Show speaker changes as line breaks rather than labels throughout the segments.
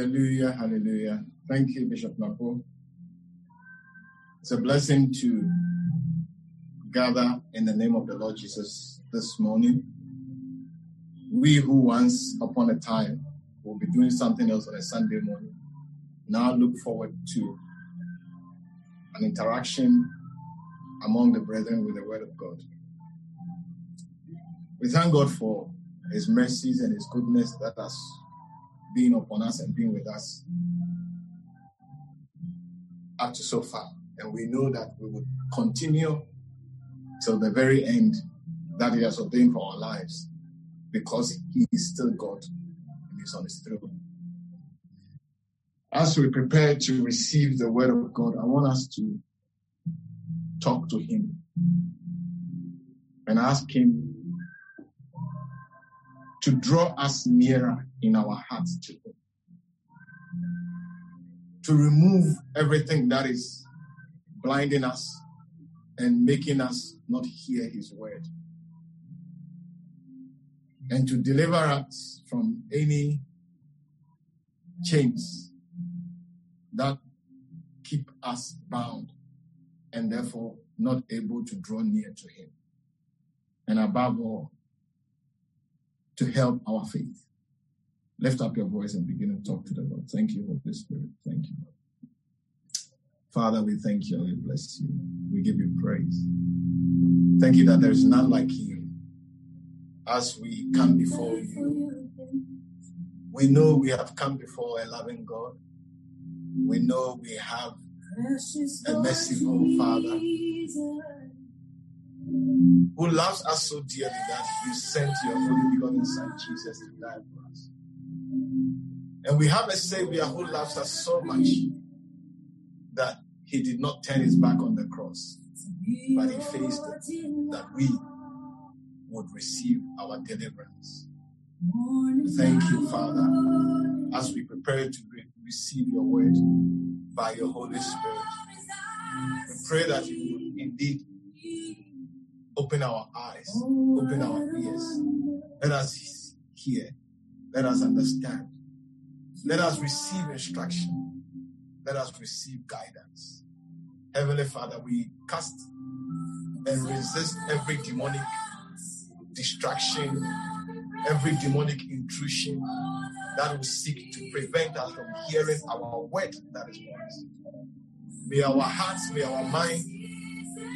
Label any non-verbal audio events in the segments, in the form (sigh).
Hallelujah, hallelujah. Thank you, Bishop Napo. It's a blessing to gather in the name of the Lord Jesus this morning. We who once upon a time will be doing something else on a Sunday morning now look forward to an interaction among the brethren with the Word of God. We thank God for His mercies and His goodness that has been upon us and being with us up to so far. And we know that we will continue till the very end that He has ordained for our lives because He is still God and He's on His throne. As we prepare to receive the Word of God, I want us to talk to Him and ask Him to draw us nearer in our hearts to. To remove everything that is blinding us and making us not hear His word. And to deliver us from any chains that keep us bound and therefore not able to draw near to Him. And above all, to help our faith. Lift up your voice and begin to talk to the Lord. Thank you, Holy Spirit. Thank you. Father, we thank you we bless you. We give you praise. Thank you that there is none like you. As we come before you, we know we have come before a loving God. We know we have a merciful Father who loves us so dearly that you sent your only begotten Son Jesus to die for us. And we have a Savior who loves us so much that he did not turn his back on the cross, but he faced it that we would receive our deliverance. Thank you, Father, as we prepare to re- receive your word by your Holy Spirit. We pray that you would indeed open our eyes, open our ears. Let us hear. Let us understand. Let us receive instruction. Let us receive guidance. Heavenly Father, we cast and resist every demonic distraction, every demonic intrusion that will seek to prevent us from hearing our word that is yours. May our hearts, may our mind,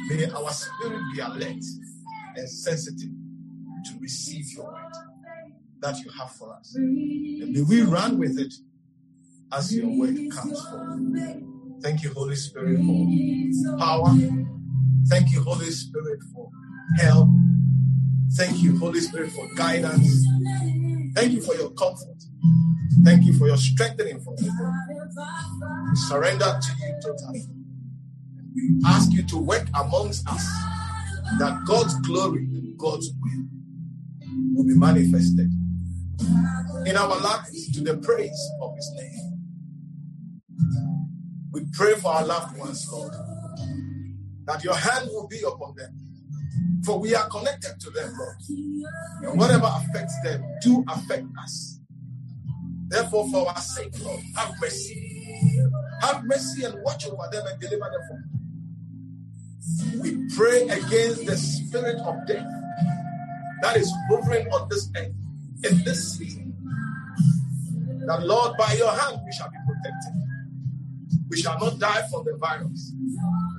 may our spirit be alert and sensitive to receive your word that you have for us. And may we run with it as your word comes forth. Thank you, Holy Spirit, for power. Thank you, Holy Spirit, for help. Thank you, Holy Spirit, for guidance. Thank you for your comfort. Thank you for your strengthening for within. We surrender to you totally. We ask you to work amongst us that God's glory and God's will will be manifested in our lives to the praise of His name. We pray for our loved ones, Lord, that your hand will be upon them. For we are connected to them, Lord. And whatever affects them, do affect us. Therefore, for our sake, Lord, have mercy. Have mercy and watch over them and deliver them from we pray against the spirit of death that is hovering on this earth in this season. That Lord, by your hand we shall be protected. We shall not die from the virus.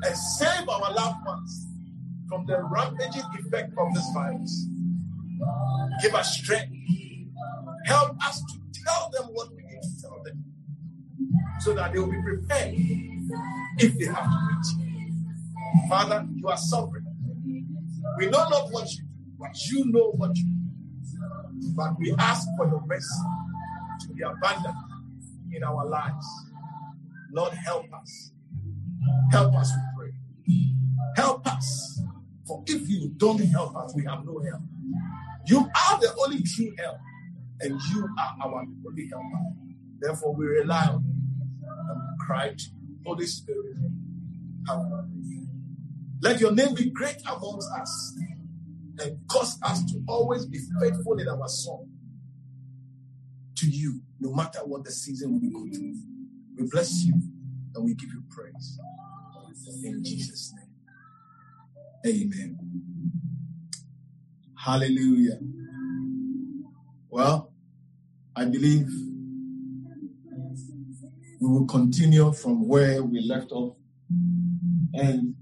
And save our loved ones from the rampaging effect of this virus. Give us strength. Help us to tell them what we need to tell them so that they will be prepared if they have to meet you. Father, you are sovereign. We know not what you do, but you know what you do. But we ask for your mercy. to be abundant in our lives. Lord, help us. Help us, we pray. Help us. For if you don't help us, we have no help. You are the only true help, and you are our only helper. Therefore, we rely on you and we cry to you. Holy Spirit, have Let your name be great amongst us and cause us to always be faithful in our song to you, no matter what the season we go through. We bless you and we give you praise. In Jesus' name. Amen. Hallelujah. Well, I believe we will continue from where we left off. And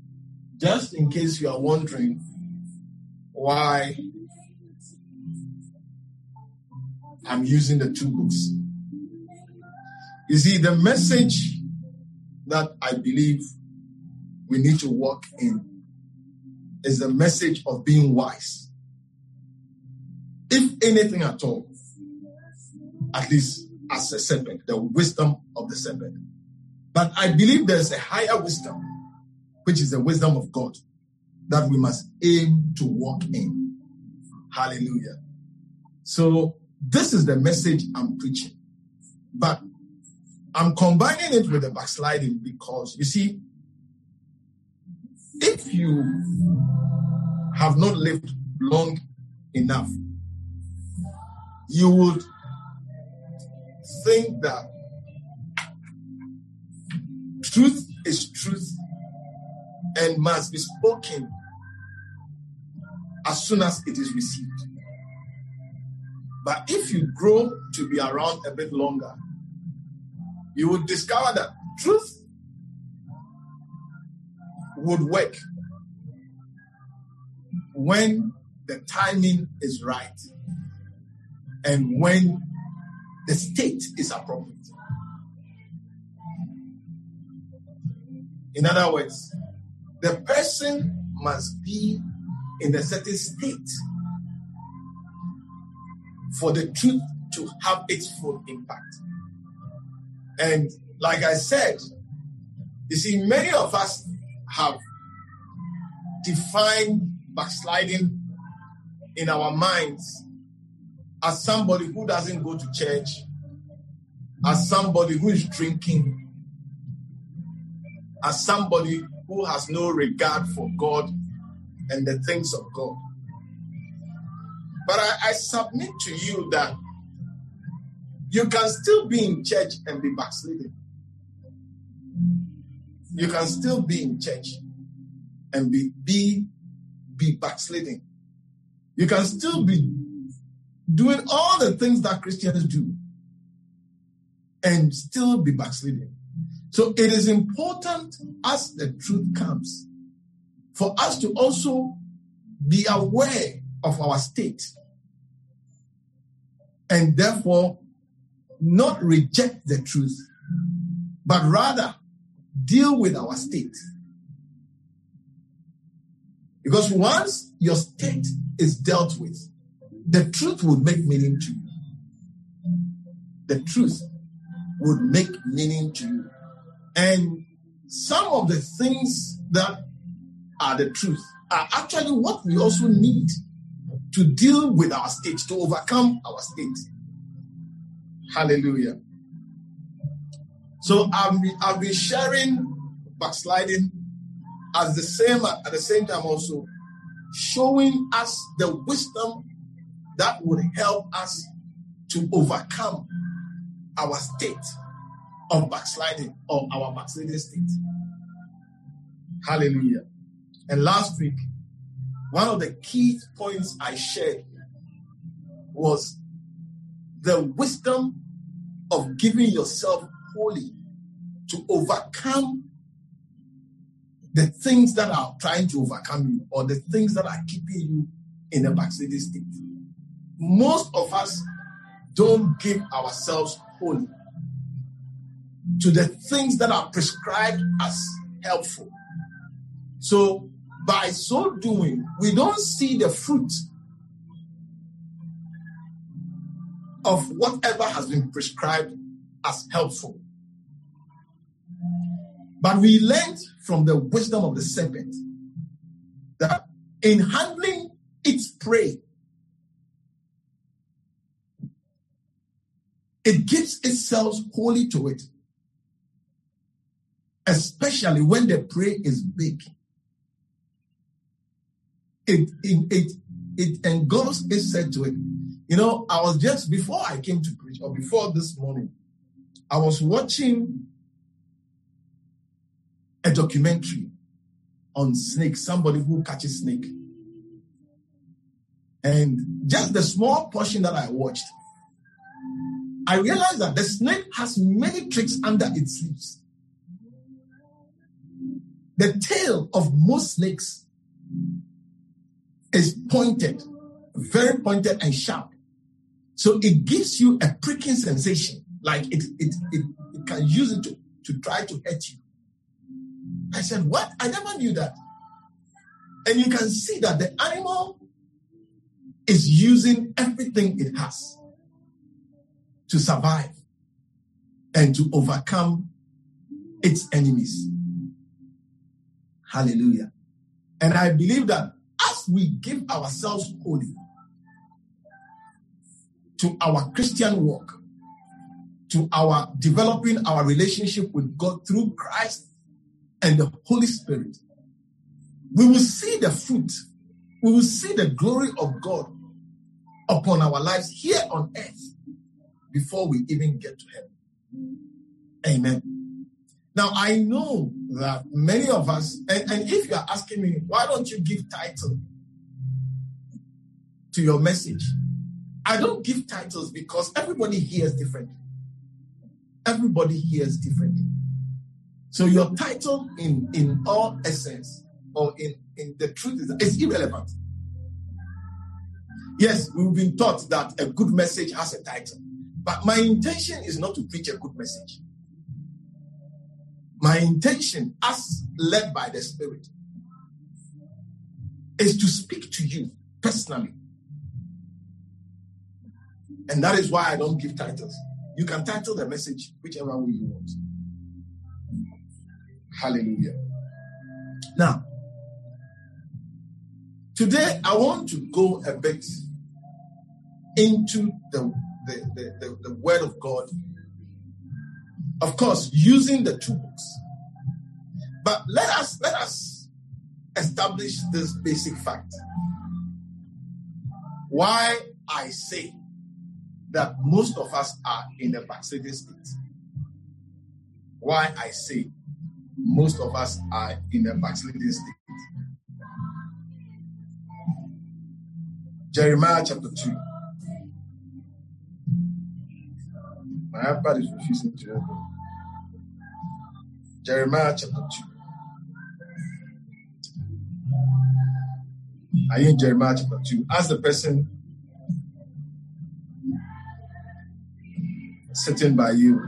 just in case you are wondering why I'm using the two books, you see, the message that I believe we need to walk in is the message of being wise. If anything at all, at least as a serpent, the wisdom of the serpent. But I believe there's a higher wisdom, which is the wisdom of God, that we must aim to walk in. Hallelujah. So, this is the message I'm preaching. But I'm combining it with the backsliding because you see, if you have not lived long enough, you would think that truth is truth and must be spoken as soon as it is received. But if you grow to be around a bit longer, you would discover that truth would work when the timing is right and when the state is appropriate. In other words, the person must be in a certain state for the truth to have its full impact. And like I said, you see, many of us have defined backsliding in our minds as somebody who doesn't go to church, as somebody who is drinking, as somebody who has no regard for God and the things of God. But I, I submit to you that you can still be in church and be backsliding. You can still be in church and be be be backsliding. You can still be doing all the things that Christians do and still be backsliding. So it is important as the truth comes for us to also be aware of our state and therefore not reject the truth, but rather deal with our state. Because once your state is dealt with, the truth would make meaning to you. The truth would make meaning to you. And some of the things that are the truth are actually what we also need to deal with our state, to overcome our state. Hallelujah. So I've been, I've been sharing backsliding as the same at the same time also showing us the wisdom that would help us to overcome our state of backsliding or our backsliding state. Hallelujah. And last week, one of the key points I shared was the wisdom of giving yourself wholly to overcome the things that are trying to overcome you or the things that are keeping you in a backsliding state. Most of us don't give ourselves wholly to the things that are prescribed as helpful. So, by so doing, we don't see the fruit of whatever has been prescribed as helpful. But we learned from the wisdom of the serpent that in handling its prey, it gives itself wholly to it, especially when the prey is big. It, it, it, it engulfs itself to it. You know, I was just before I came to preach, or before this morning, I was watching a documentary on snake, somebody who catches snake. And just the small portion that I watched, I realized that the snake has many tricks under its sleeves. The tail of most snakes is pointed, very pointed and sharp. So it gives you a pricking sensation, like it, it, it, it can use it to, to try to hurt you. I said, What? I never knew that. And you can see that the animal is using everything it has to survive and to overcome its enemies. Hallelujah. And I believe that as we give ourselves wholly to our Christian work, to our developing our relationship with God through Christ and the Holy Spirit, we will see the fruit, we will see the glory of God upon our lives here on earth before we even get to heaven. Amen. Now, I know that many of us, and, and if you are asking me, why don't you give title to your message? I don't give titles because everybody hears differently. Everybody hears differently. So your title in, in all essence or in, in the truth is, is irrelevant. Yes, we've been taught that a good message has a title. But my intention is not to preach a good message. My intention, as led by the Spirit, is to speak to you personally. And that is why I don't give titles. You can title the message whichever way you want. Hallelujah. Now, today I want to go a bit into the, the, the, the, the Word of God. Of course, using the two books. But let us let us establish this basic fact. Why I say that most of us are in a backsliding state. Why I say most of us are in a backsliding state. Jeremiah chapter 2. My iPad is refusing to open. Jeremiah chapter 2. Are you in Jeremiah chapter 2? Ask the person sitting by you,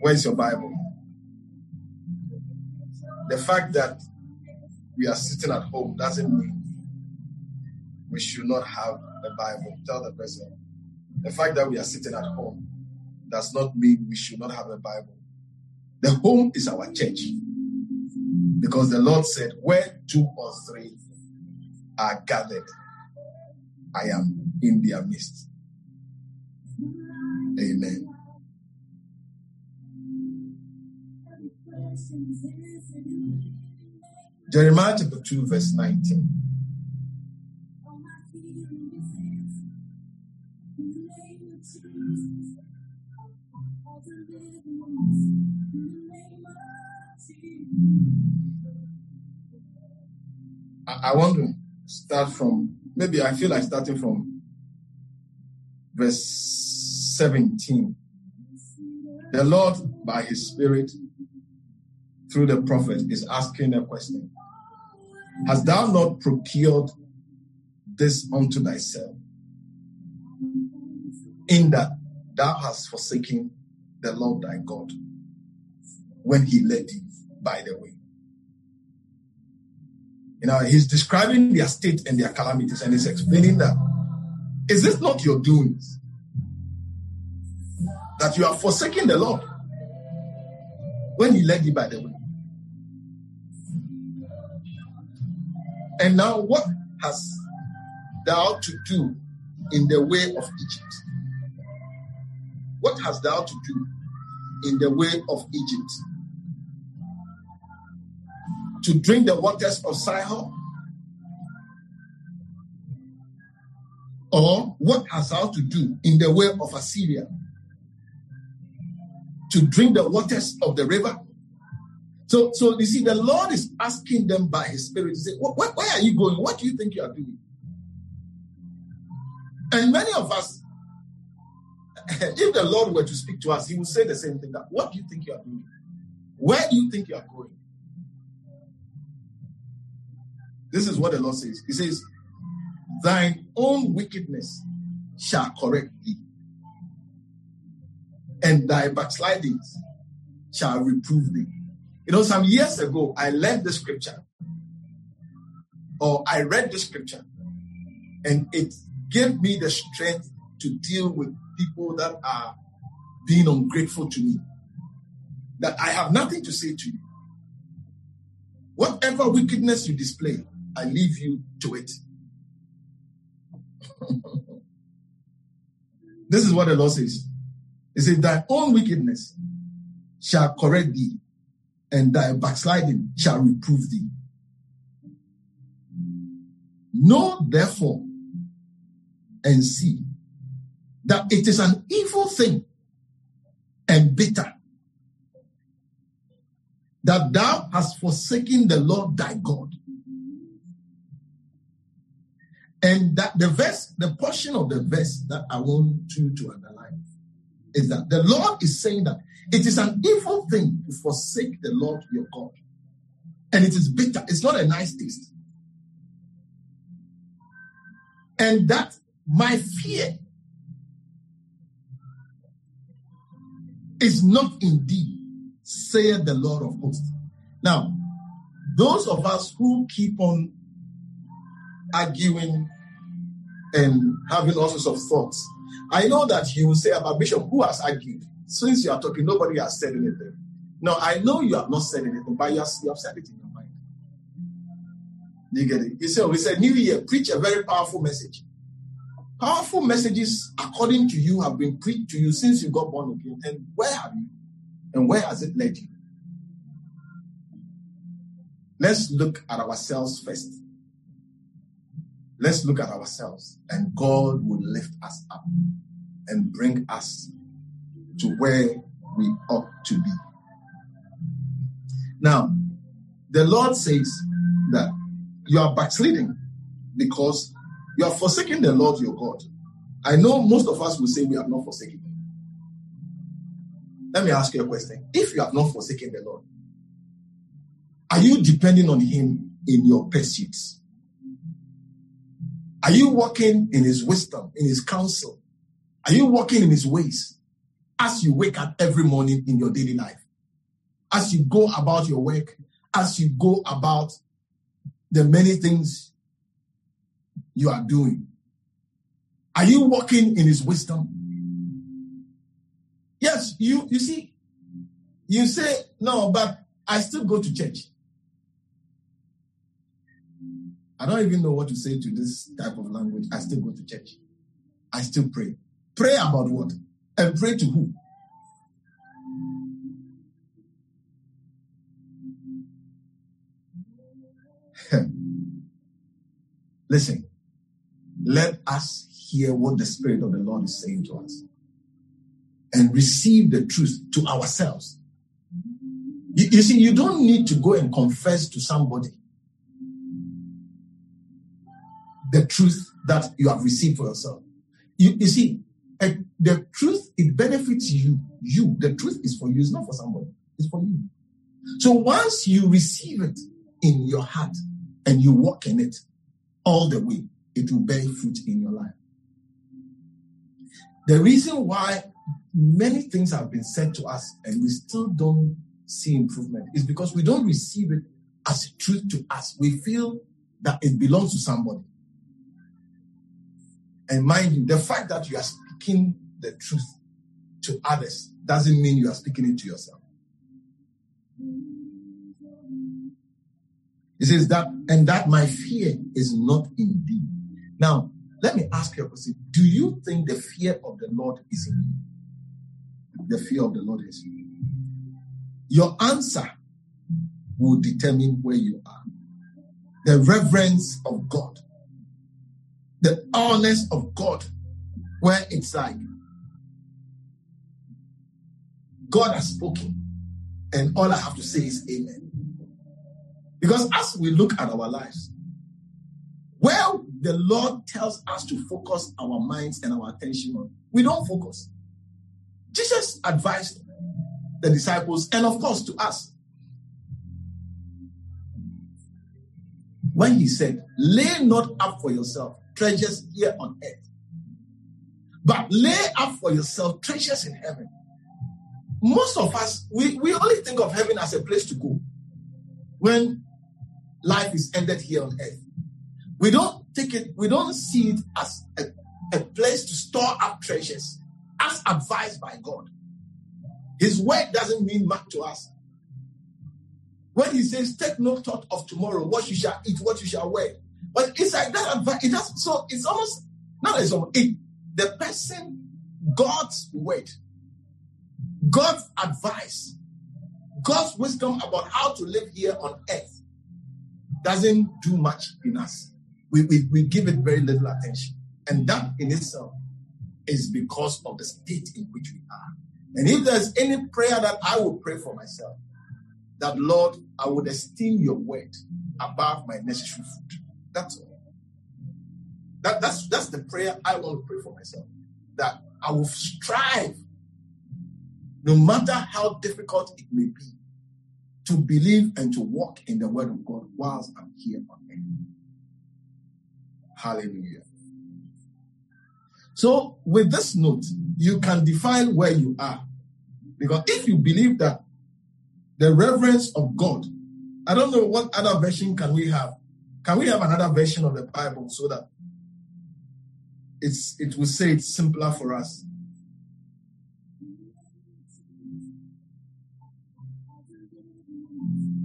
where's your Bible? The fact that we are sitting at home doesn't mean we should not have a Bible. Tell the person. The fact that we are sitting at home does not mean we should not have a Bible. The home is our church. Because the Lord said, Where two or three are gathered, I am in their midst. Amen. Jeremiah chapter 2, verse 19. I, I want to start from maybe I feel like starting from verse 17. The Lord, by His Spirit, through the prophet, is asking a question Hast thou not procured this unto thyself? In that thou hast forsaken the Lord thy God when he led thee by the way. You know, he's describing their state and their calamities, and he's explaining that is this not your doings? that you are forsaking the Lord when He led you by the way. And now, what has thou to do in the way of Egypt? What has thou to do in the way of Egypt? To drink the waters of Sihor? Or what has thou to do in the way of Assyria? To drink the waters of the river? So, so you see, the Lord is asking them by His Spirit to say, where, why are you going? What do you think you are doing? And many of us, (laughs) if the Lord were to speak to us, He would say the same thing. That what do you think you are doing? Where do you think you are going? This is what the Lord says. He says, Thine own wickedness shall correct thee, and thy backslidings shall reprove thee. You know, some years ago, I learned the scripture, or I read the scripture, and it gave me the strength to deal with people that are being ungrateful to me. That I have nothing to say to you. Whatever wickedness you display, I leave you to it. (laughs) this is what the Lord says. He said, Thy own wickedness shall correct thee, and thy backsliding shall reprove thee. Know therefore and see that it is an evil thing and bitter that thou hast forsaken the Lord thy God. And that the verse, the portion of the verse that I want you to underline is that the Lord is saying that it is an evil thing to forsake the Lord your God. And it is bitter. It's not a nice taste. And that my fear is not indeed, saith the Lord of hosts. Now, those of us who keep on arguing and having all sorts of thoughts, I know that you will say about Bishop, who has argued? Since you are talking, nobody has said anything. Now, I know you have not said anything, but you have, you have said it in your mind. You get it? You say, we said, New Year, preach a very powerful message. Powerful messages, according to you, have been preached to you since you got born again. And where have you? And where has it led you? Let's look at ourselves first. Let's look at ourselves, and God will lift us up and bring us to where we ought to be. Now, the Lord says that you are backsliding because you are forsaking the Lord your God. I know most of us will say we have not forsaken him. Let me ask you a question. If you have not forsaken the Lord, are you depending on him in your pursuits? Are you walking in his wisdom, in his counsel? Are you walking in his ways? as you wake up every morning in your daily life, as you go about your work, as you go about the many things you are doing? Are you walking in his wisdom? Yes, you you see, you say, no, but I still go to church. I don't even know what to say to this type of language. I still go to church. I still pray. Pray about what? And pray to who? (laughs) Listen, let us hear what the Spirit of the Lord is saying to us and receive the truth to ourselves. You, you, see, you don't need to go and confess to somebody the truth that you have received for yourself. You, you see, eh, the truth, it benefits you. You, the truth is for you, it's not for somebody, it's for you. So once you receive it in your heart and you walk in it all the way, it will bear fruit in your life. The reason why many things have been said to us and we still don't see improvement is because we don't receive it as truth to us. We feel that it belongs to somebody. And mind you, the fact that you are speaking the truth to others doesn't mean you are speaking it to yourself. He says that, and that my fear is not in thee. Now, let me ask you a question. Do you think the fear of the Lord is in you? The fear of the Lord is in you. Your answer will determine where you are. The reverence of God, the awareness of God, where it's like God has spoken, and all I have to say is Amen. Because as we look at our lives, well, the Lord tells us to focus our minds and our attention on, we don't focus. Jesus advised the disciples and, of course, to us when he said, Lay not up for yourself treasures here on earth, but lay up for yourself treasures in heaven. Most of us, we, we only think of heaven as a place to go when life is ended here on earth. We don't take it, we don't see it as a, a place to store up treasures as advised by God. His word doesn't mean much to us. When he says, Take no thought of tomorrow, what you shall eat, what you shall wear. But it's like that advice. It does so it's almost not as it the person, God's word, God's advice, God's wisdom about how to live here on earth doesn't do much in us. We, we, we give it very little attention. And that in itself is because of the state in which we are. And if there's any prayer that I will pray for myself, that Lord, I would esteem your word above my necessary food. That's all. That, that's, that's the prayer I want to pray for myself. That I will strive, no matter how difficult it may be, to believe and to walk in the word of God whilst I'm here on earth. Hallelujah. So, with this note, you can define where you are. Because if you believe that the reverence of God, I don't know what other version can we have. Can we have another version of the Bible so that it's it will say it's simpler for us?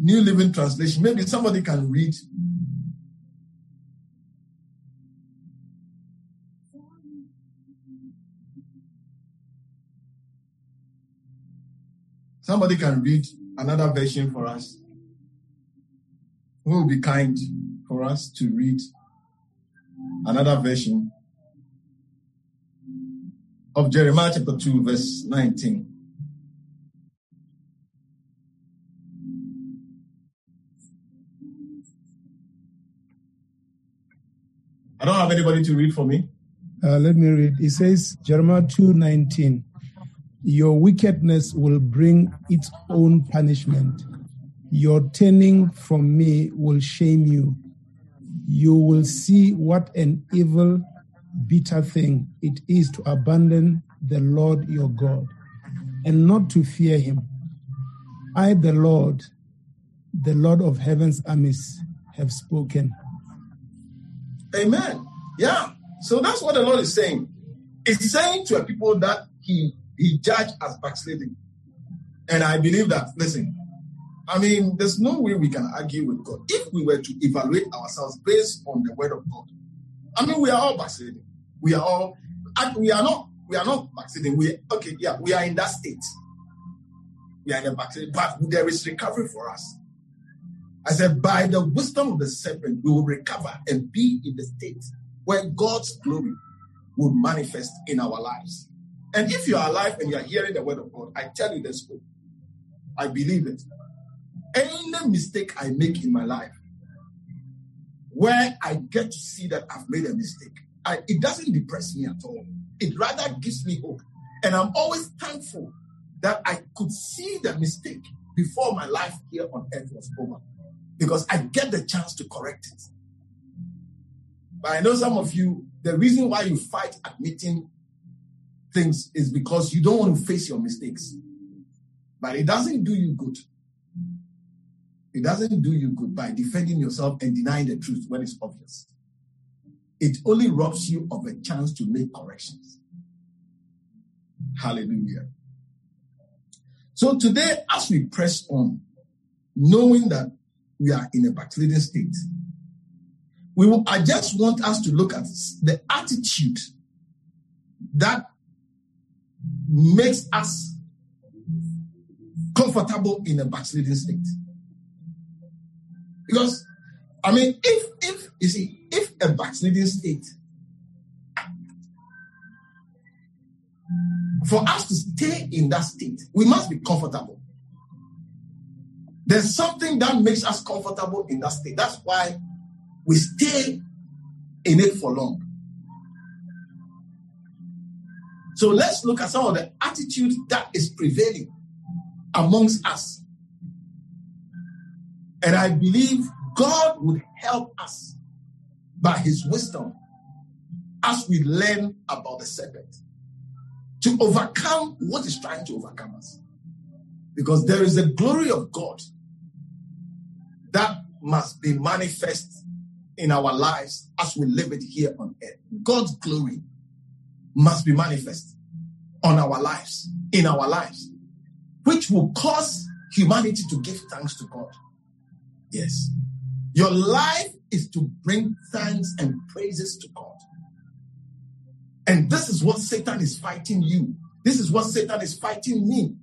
New Living Translation. Maybe somebody can read. Somebody can read another version for us. Who will be kind for us to read another version of Jeremiah chapter 2, verse 19? I don't have anybody to read for me.
Uh, let me read. It says, Jeremiah 2:19, Your wickedness will bring its own punishment. Your turning from me will shame you. You will see what an evil, bitter thing it is to abandon the Lord your God and not to fear him. I, the Lord, the Lord of heaven's armies, have spoken.
Amen. Yeah. So that's what the Lord is saying. He's saying to a people that he he judged as backsliding. And I believe that, listen, I mean, there's no way we can argue with God. If we were to evaluate ourselves based on the word of God, I mean, we are all backsliding. We are all, we are not, we are not backsliding. We, okay, yeah, we are in that state. We are in a backsliding, but there is recovery for us. I said, by the wisdom of the serpent, we will recover and be in the state where God's glory will manifest in our lives. And if you are alive and you are hearing the word of God, I tell you this hope. I believe it. Any mistake I make in my life, where I get to see that I've made a mistake, I, it doesn't depress me at all. It rather gives me hope. And I'm always thankful that I could see the mistake before my life here on earth was over because I get the chance to correct it. But I know some of you, the reason why you fight admitting things is because you don't want to face your mistakes. But it doesn't do you good. It doesn't do you good by defending yourself and denying the truth when it's obvious. It only robs you of a chance to make corrections. Hallelujah. So today, as we press on, knowing that we are in a backsliding state, we will, I just want us to look at the attitude that makes us comfortable in a backsliding state. Because, I mean, if, if, you see, if a backsliding state, for us to stay in that state, we must be comfortable. There's something that makes us comfortable in that state. That's why we stay in it for long. So let's look at some of the attitudes that is prevailing amongst us. And I believe God would help us by his wisdom as we learn about the serpent to overcome what is trying to overcome us. Because there is a glory of God that must be manifest in our lives as we live it here on earth. God's glory must be manifest on our lives, in our lives, which will cause humanity to give thanks to God. Yes. Your life is to bring thanks and praises to God. And this is what Satan is fighting you. This is what Satan is fighting me.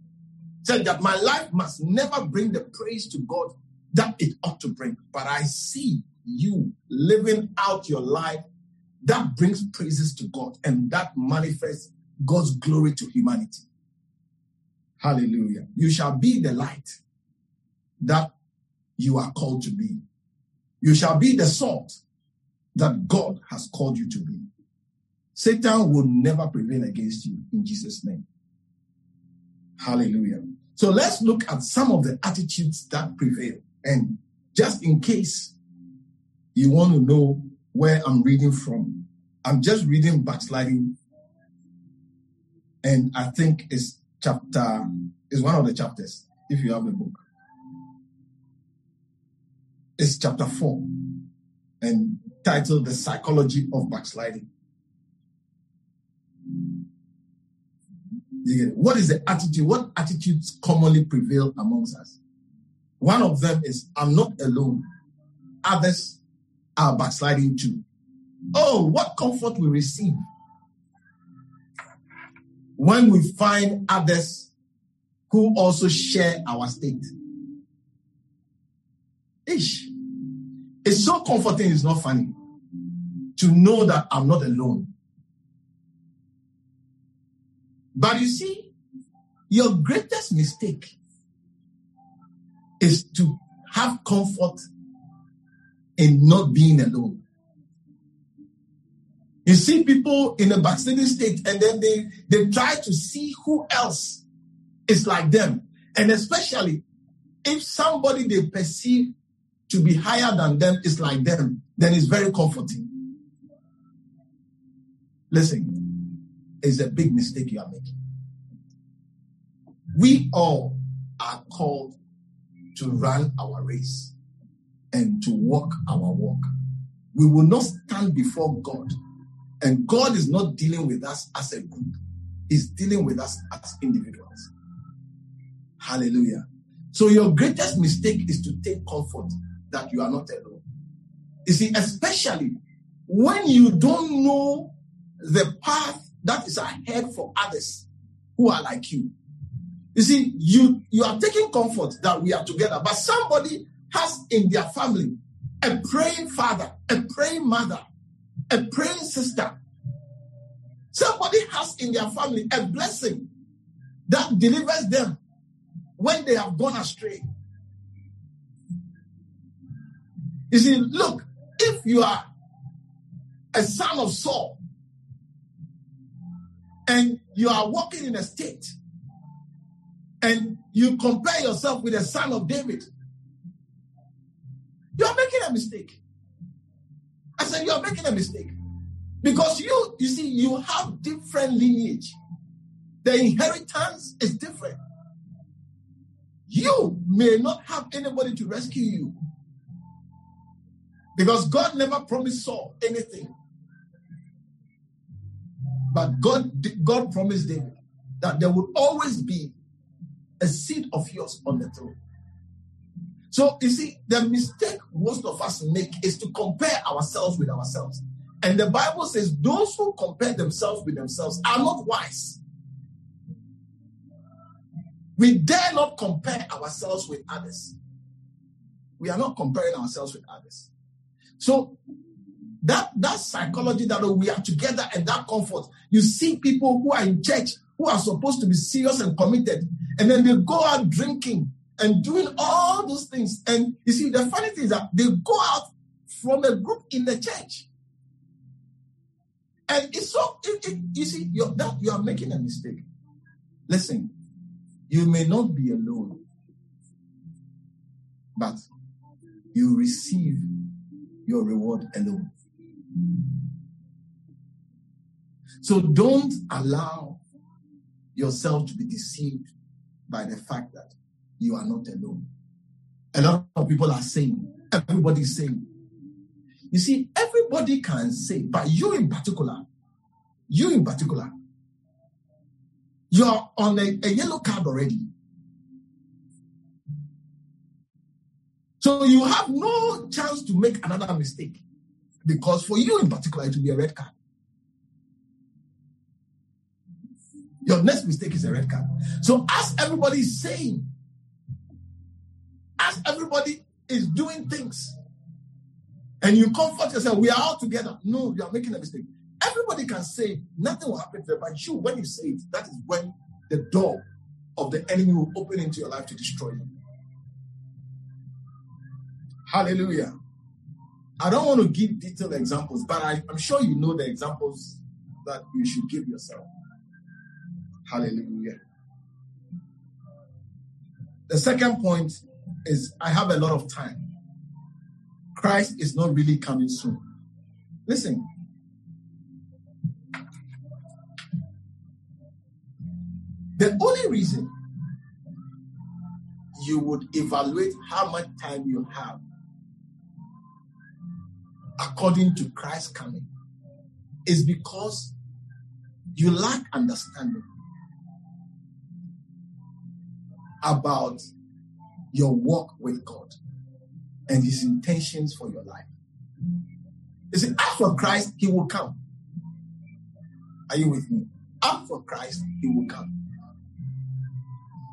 Said that my life must never bring the praise to God that it ought to bring. But I see you living out your life that brings praises to God and that manifests God's glory to humanity. Hallelujah. You shall be the light that you are called to be. You shall be the salt that God has called you to be. Satan will never prevail against you in Jesus' name. Hallelujah. So let's look at some of the attitudes that prevail. And just in case you want to know where I'm reading from, I'm just reading backsliding. And I think it's chapter, is one of the chapters, if you have the book. It's chapter four and titled The Psychology of Backsliding. What is the attitude? What attitudes commonly prevail amongst us? One of them is I'm not alone. Others are backsliding too. Oh, what comfort we receive when we find others who also share our state. Ish. It's so comforting, it's not funny to know that I'm not alone. But you see, your greatest mistake is to have comfort in not being alone. You see people in a backsliding state, and then they, they try to see who else is like them. And especially if somebody they perceive to be higher than them is like them, then it's very comforting. Listen, it's a big mistake you are making. We all are called to run our race and to walk our walk. We will not stand before God, and God is not dealing with us as a group, He's dealing with us as individuals. Hallelujah. So, your greatest mistake is to take comfort that you are not alone. You see, especially when you don't know the path that is ahead for others who are like you. You see, you you are taking comfort that we are together, but somebody has in their family a praying father, a praying mother, a praying sister. Somebody has in their family a blessing that delivers them when they have gone astray. You see, look, if you are a son of Saul and you are walking in a state and you compare yourself with a son of David, you are making a mistake. I said, you are making a mistake. Because you, you see, you have different lineage. The inheritance is different. You may not have anybody to rescue you. Because God never promised Saul anything. But God, God promised David. that there would always be a seed of yours on the throne. So you see, the mistake most of us make is to compare ourselves with ourselves. And the Bible says those who compare themselves with themselves are not wise. We dare not compare ourselves with others. We are not comparing ourselves with others. So that that psychology that we are together and that comfort. You see people who are in church who are supposed to be serious and committed, and then they go out drinking and doing all those things. And you see, the funny thing is that they go out from a group in the church. And it's so it, it, you see, you're that you are making a mistake. Listen, you may not be alone, but you receive your reward alone. So don't allow yourself to be deceived by the fact that you are not alone. A lot of people are saying, everybody's saying. You see, everybody can say, but you in particular, you in particular, you're on a, a yellow card already. So you have no chance to make another mistake because for you in particular, it will be a red card. Your next mistake is a red card. So, as everybody is saying, as everybody is doing things, and you comfort yourself, we are all together. No, you are making a mistake. Everybody can say nothing will happen to them, but you, when you say it, that is when the door of the enemy will open into your life to destroy you. Hallelujah. I don't want to give detailed examples, but I, I'm sure you know the examples that you should give yourself. Hallelujah. The second point is I have a lot of time. Christ is not really coming soon. Listen. The only reason you would evaluate how much time you have according to Christ's coming is because you lack understanding about your walk with God and his intentions for your life. You see, after Christ, he will come. Are you with me? After Christ, he will come.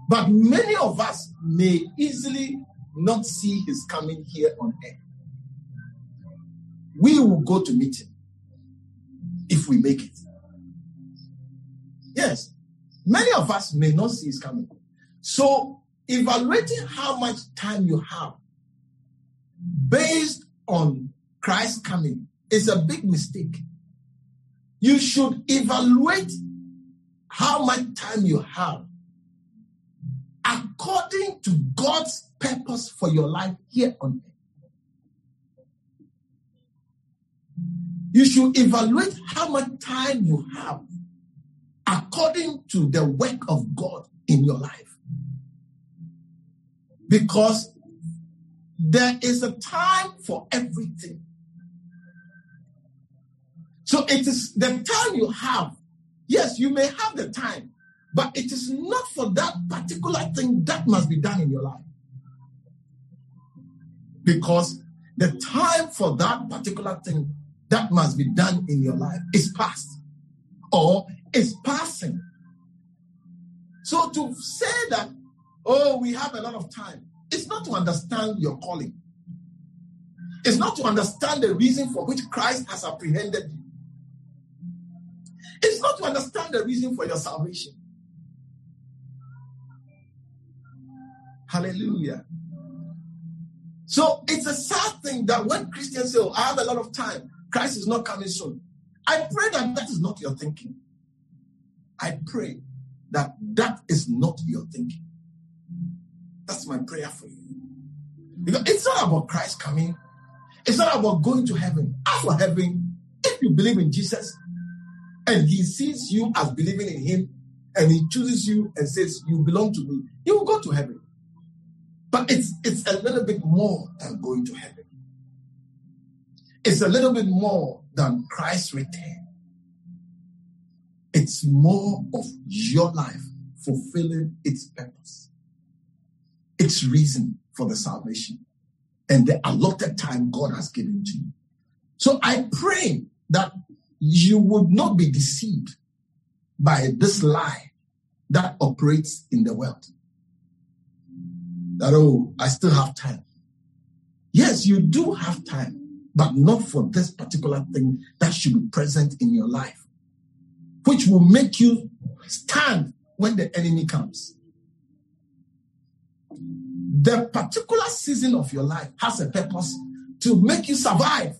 But many of us may easily not see his coming here on earth we will go to meet him if we make it. Yes, many of us may not see his coming. So, evaluating how much time you have based on Christ's coming is a big mistake. You should evaluate how much time you have according to God's purpose for your life here on earth. You should evaluate how much time you have according to the work of God in your life. Because there is a time for everything. So it is the time you have. Yes, you may have the time, but it is not for that particular thing that must be done in your life. Because the time for that particular thing that must be done in your life is past or is passing. So to say that, oh, we have a lot of time, it's not to understand your calling. It's not to understand the reason for which Christ has apprehended you. It's not to understand the reason for your salvation. Hallelujah. So it's a sad thing that when Christians say, oh, I have a lot of time, Christ is not coming soon. I pray that that is not your thinking. I pray that that is not your thinking. That's my prayer for you. Because it's not about Christ coming. It's not about going to heaven. As for heaven, if you believe in Jesus and he sees you as believing in him and he chooses you and says, You belong to me, you will go to heaven. But it's it's a little bit more than going to heaven is a little bit more than Christ's return. It's more of your life fulfilling its purpose, its reason for the salvation, and the allotted time God has given to you. So I pray that you would not be deceived by this lie that operates in the world. That, oh, I still have time. Yes, you do have time, but not for this particular thing that should be present in your life, which will make you stand when the enemy comes. The particular season of your life has a purpose to make you survive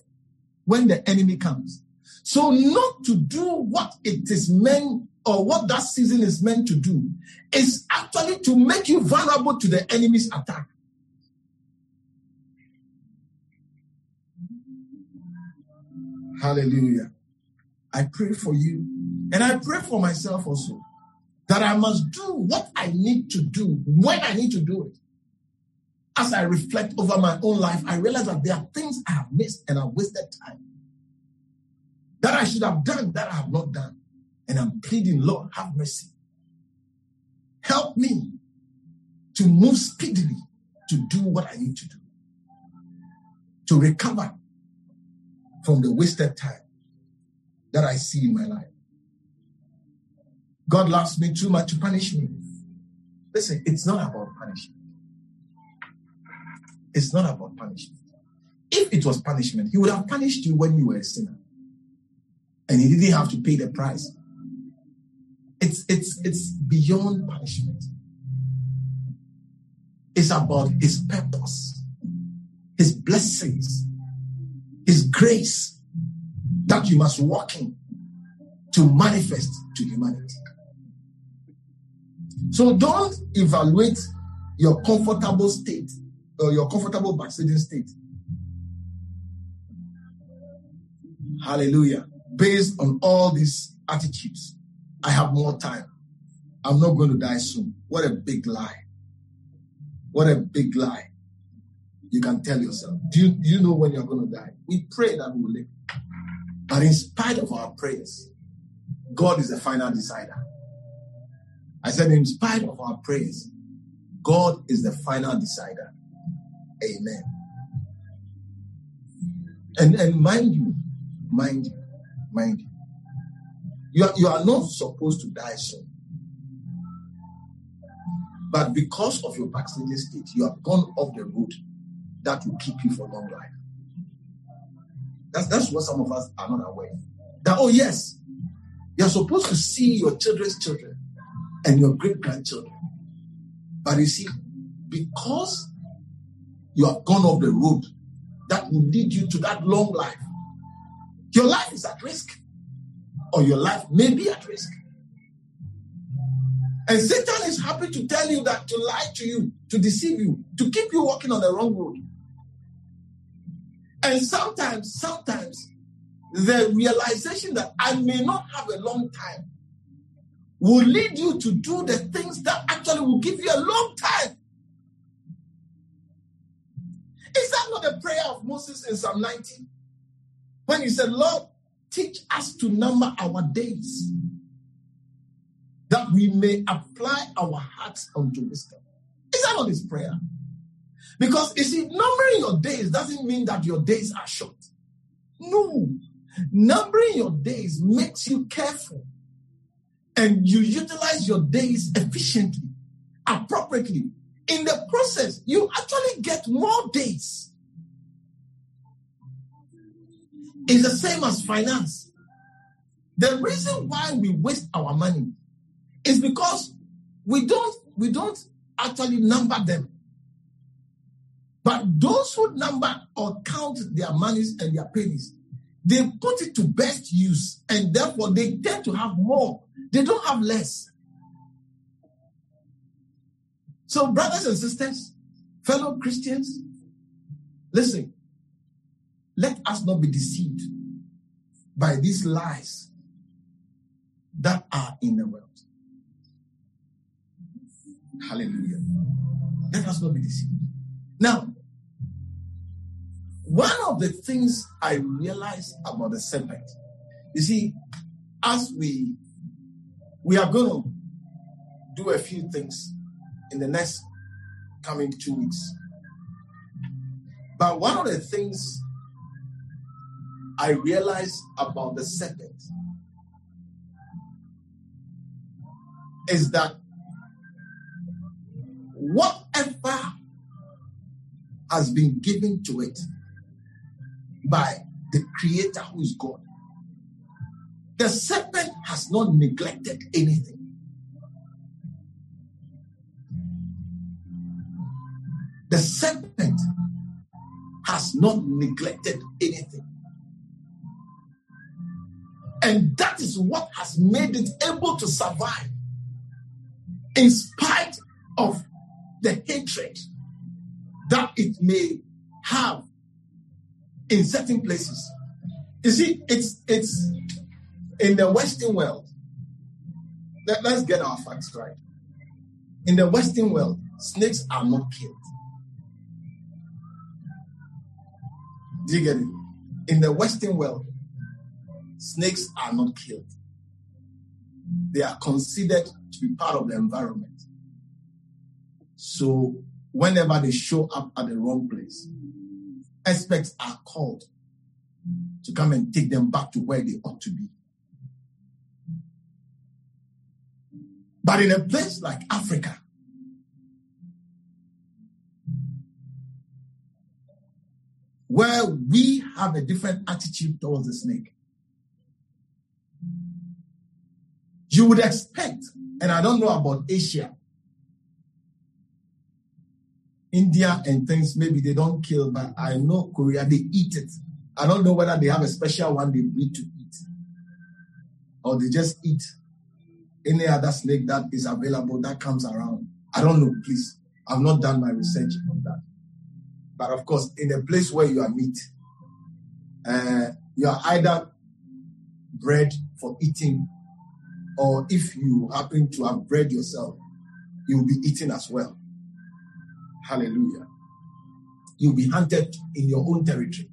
when the enemy comes. So, not to do what it is meant or what that season is meant to do is actually to make you vulnerable to the enemy's attack. Hallelujah. I pray for you and I pray for myself also that I must do what I need to do when I need to do it. As I reflect over my own life, I realize that there are things I have missed and I've wasted time that I should have done that I have not done. And I'm pleading, Lord, have mercy. Help me to move speedily to do what I need to do, to recover from the wasted time that I see in my life. God loves me too much to punish me. Listen, it's not about punishment. It's not about punishment. If it was punishment, He would have punished you when you were a sinner. And He didn't have to pay the price. It's it's it's beyond punishment. It's about his purpose, his blessings, his grace that you must walk in to manifest to humanity. So don't evaluate your comfortable state or your comfortable backsliding state. Hallelujah. Based on all these attitudes. I have more time. I'm not going to die soon. What a big lie. What a big lie. You can tell yourself. Do you, do you know when you're going to die? We pray that we will live. But in spite of our prayers, God is the final decider. I said, in spite of our prayers, God is the final decider. Amen. And, and mind you, mind you, mind you, you are, you are not supposed to die soon. But because of your backsliding state, you have gone off the road that will keep you for long life. That's, that's what some of us are not aware. That, oh, yes, you're supposed to see your children's children and your great grandchildren. But you see, because you have gone off the road that will lead you to that long life, your life is at risk or your life may be at risk. And Satan is happy to tell you that to lie to you, to deceive you, to keep you walking on the wrong road. And sometimes, sometimes, the realization that I may not have a long time will lead you to do the things that actually will give you a long time. Is that not the prayer of Moses in Psalm 90? When he said, Lord, Teach us to number our days that we may apply our hearts unto wisdom. Is that not his prayer? Because you see, numbering your days doesn't mean that your days are short. No. Numbering your days makes you careful and you utilize your days efficiently, appropriately. In the process, you actually get more days. It's the same as finance. The reason why we waste our money is because we don't we don't actually number them. But those who number or count their monies and their pennies, they put it to best use, and therefore they tend to have more. They don't have less. So, brothers and sisters, fellow Christians, listen, let us not be deceived by these lies that are in the world. Hallelujah. Let us not be deceived. Now, one of the things I realized about the serpent, you see, as we We are going to do a few things in the next coming two weeks. But one of the things I realized about the serpent is that whatever has been given to it by the creator who is God, the serpent has not neglected anything. The serpent has not neglected anything. And that is what has made it able to survive in spite of the hatred that it may have in certain places. You see, it's it's in the Western world. Let, let's get our facts right. In the Western world, snakes are not killed. Do you get it? In the Western world, snakes are not killed. They are considered to be part of the environment. So whenever they show up at the wrong place, experts are called to come and take them back to where they ought to be. But in a place like Africa, where we have a different attitude towards the snake, you would expect, and I don't know about Asia, India and things, maybe they don't kill, but I know Korea, they eat it. I don't know whether they have a special one they breed to eat or they just eat any other snake that is available that comes around. I don't know, please. I've not done my research on that. But of course, in a place where you are meat, uh, you are either bred for eating, or if you happen to have bred yourself, you will be eating as well. Hallelujah. You'll be hunted in your own territory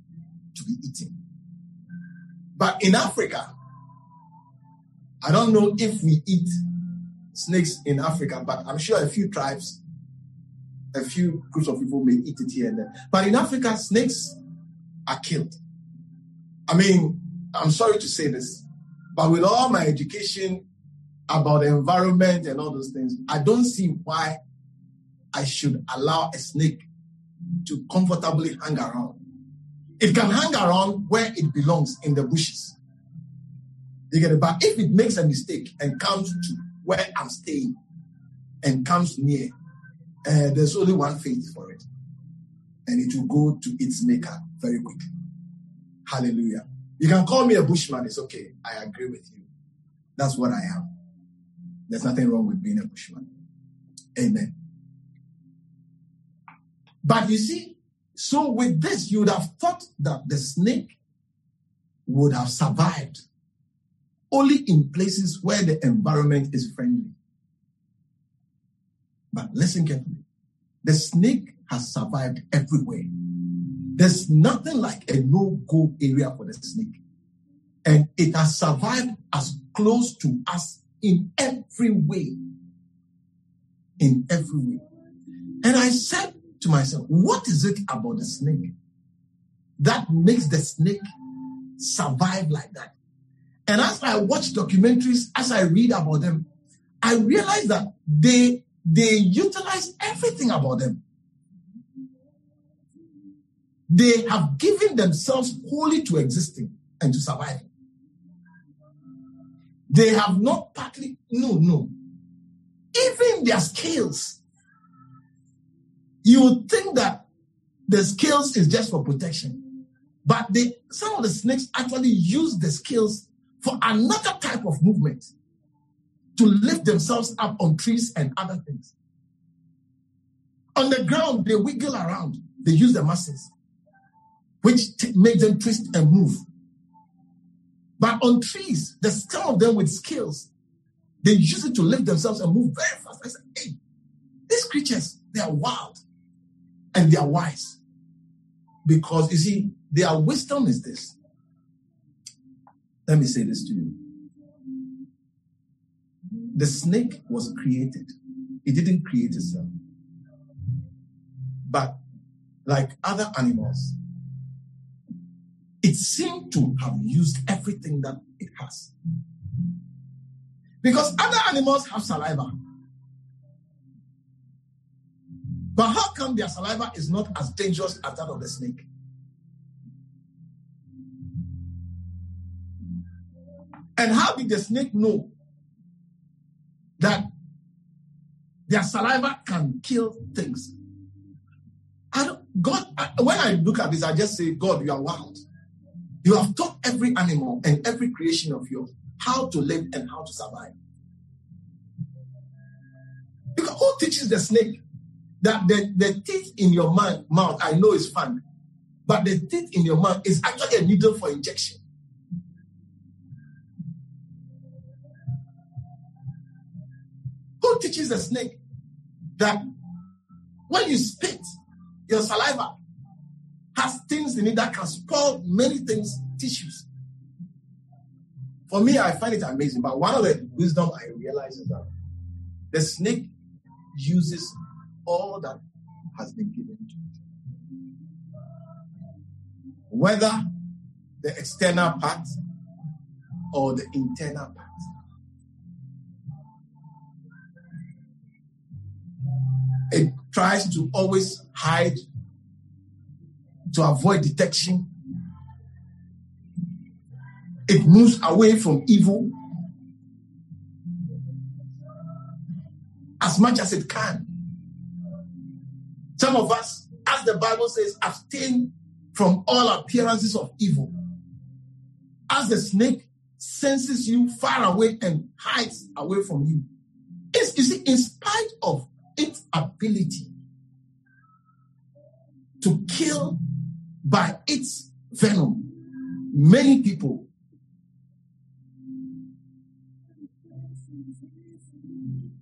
to be eaten. But in Africa, I don't know if we eat snakes in Africa, but I'm sure a few tribes, a few groups of people may eat it here and there. But in Africa, snakes are killed. I mean, I'm sorry to say this, but with all my education about the environment and all those things, I don't see why I should allow a snake to comfortably hang around. It can hang around where it belongs in the bushes. You get it? But if it makes a mistake and comes to where I'm staying and comes near, uh, there's only one fate for it. And it will go to its maker very quickly. Hallelujah. You can call me a bushman. It's okay. I agree with you. That's what I am. There's nothing wrong with being a bushman. Amen. But you see, so with this, you would have thought that the snake would have survived only in places where the environment is friendly. But listen carefully. The snake has survived everywhere. There's nothing like a no go area for the snake. And it has survived as close to us in every way. In every way. And I said to myself, what is it about the snake that makes the snake survive like that? And as I watch documentaries, as I read about them, I realize that they they utilize everything about them. They have given themselves wholly to existing and to surviving. They have not partly, no, no. Even their skills you would think that the scales is just for protection, but some of the snakes actually use the scales for another type of movement to lift themselves up on trees and other things. On the ground, they wiggle around. They use the muscles, which t- make them twist and move. But on trees, there's some of them with scales. They use it to lift themselves and move very fast. I said, hey, these creatures, they are wild and they are wise. Because you see, their wisdom is this. Let me say this to you. the snake was created. It didn't create itself. But like other animals, it seemed to have used everything that it has. Because other animals have saliva. But how come their saliva is not as dangerous as that of the snake? And how did the snake know that their saliva can kill things? I don't, God, when I look at this, I just say, God, you are wild. You have taught every animal and every creation of yours how to live and how to survive. Because who teaches the snake that the, the teeth in your mouth, mouth, I know is fun, but the teeth in your mouth is actually a needle for injection. Who teaches the snake that when you spit, your saliva has things in it that can spoil many things, tissues? For me, I find it amazing. But one of the wisdom I realize is that the snake uses all that has been given to it. Whether the external part or the internal part. It tries to always hide to avoid detection. It moves away from evil as much as it can. Some of us, as the Bible says, abstain from all appearances of evil. As the snake senses you far away and hides away from you. It's, you see, in spite of its ability to kill by its venom many people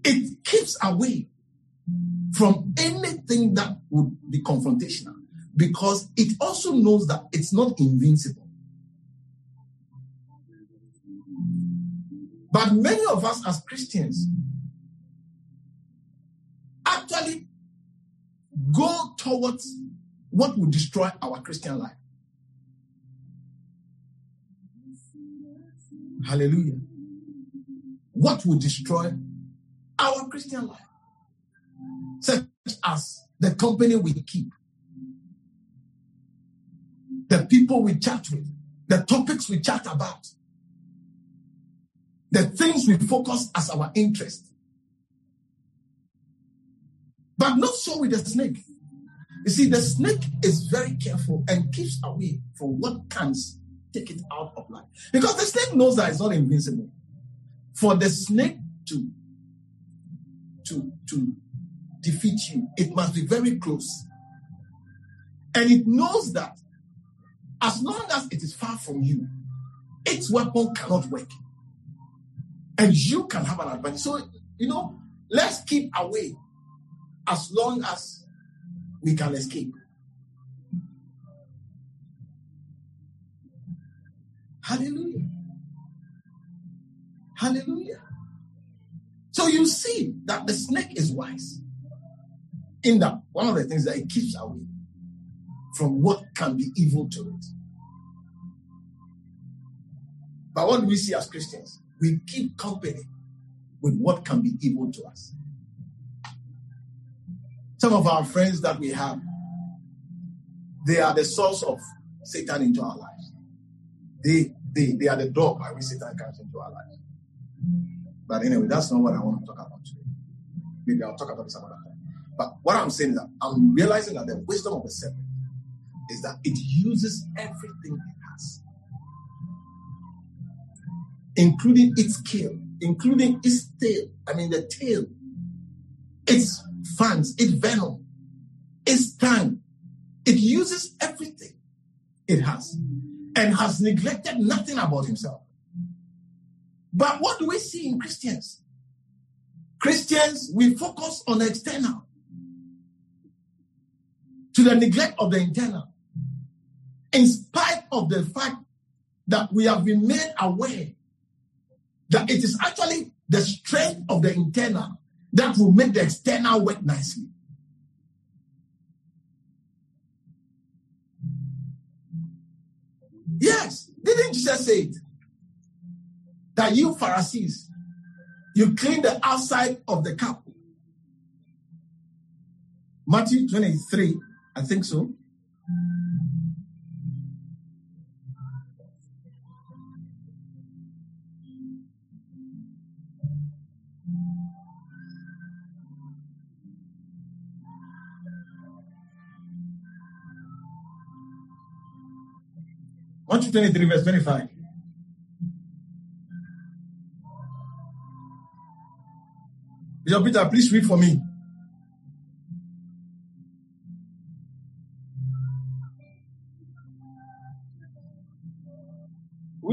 it keeps away from anything that would be confrontational because it also knows that it's not invincible. But many of us as Christians actually go towards what would destroy our Christian life. Hallelujah. What would destroy our Christian life? Such as the company we keep, the people we chat with, the topics we chat about, the things we focus as our interest. But not so with the snake. You see, the snake is very careful and keeps away from what can take it out of life. Because the snake knows that it's not invincible. For the snake to, to, to defeat you, it must be very close. And it knows that as long as it is far from you, its weapon cannot work. And you can have an advantage. So, you know, let's keep away as long as we can escape. Hallelujah. Hallelujah. So you see that the snake is wise. In that, one of the things that it keeps away from what can be evil to it. But what do we see as Christians? We keep company with what can be evil to us. Some of our friends that we have, they are the source of Satan into our lives. They, they, they are the door by which Satan comes into our lives. But anyway, that's not what I want to talk about today. Maybe I'll talk about it some other time. But what I'm saying is that I'm realizing that the wisdom of the serpent is that it uses everything it has, including its kill, including its tail. I mean, the tail, its fangs, its venom, its tongue. It uses everything it has and has neglected nothing about himself. But what do we see in Christians? Christians, we focus on external to the neglect of the internal. In spite of the fact that we have been made aware that it is actually the strength of the internal that will make the external work nicely. Yes, didn't Jesus say it? That you Pharisees, you clean the outside of the cup. Matthew 23, I think so. Matthew 23, verse 25. Bishop Peter, please read for me.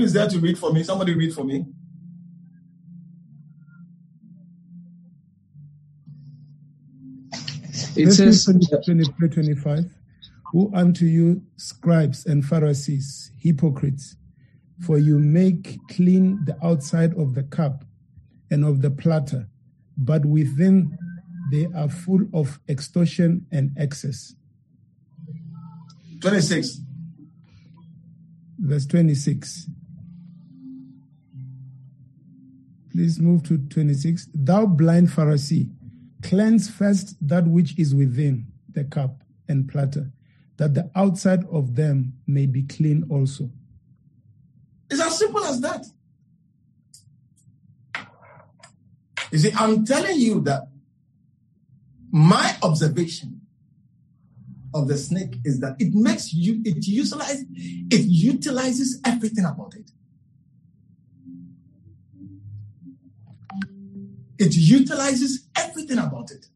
Is there to read for me? Somebody read for me.
It says 23, 25. Who unto you, scribes and Pharisees, hypocrites, for you make clean the outside of the cup and of the platter, but within they are full of extortion and excess.
26.
Verse 26. Please move to 26. Thou blind Pharisee, cleanse first that which is within the cup and platter, that the outside of them may be clean also.
It's as simple as that. You see, I'm telling you that my observation of the snake is that it makes you it utilizes it utilizes everything about it. It utilizes everything about it.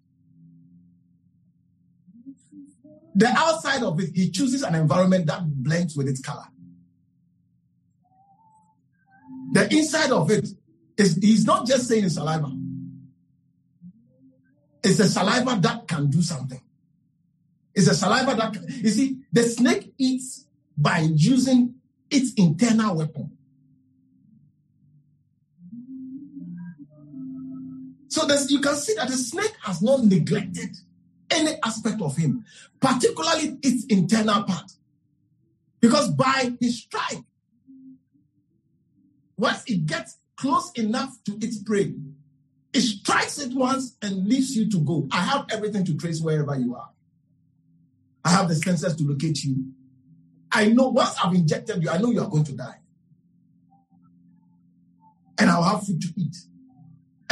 The outside of it, he chooses an environment that blends with its color. The inside of it is he's not just saying saliva. It's a saliva that can do something. It's a saliva that can, you see, the snake eats by using its internal weapon. So you can see that the snake has not neglected any aspect of him, particularly its internal part. Because by his strike, once it gets close enough to its prey, it strikes it once and leaves you to go. I have everything to trace wherever you are. I have the senses to locate you. I know once I've injected you, I know you are going to die. And I'll have food to eat.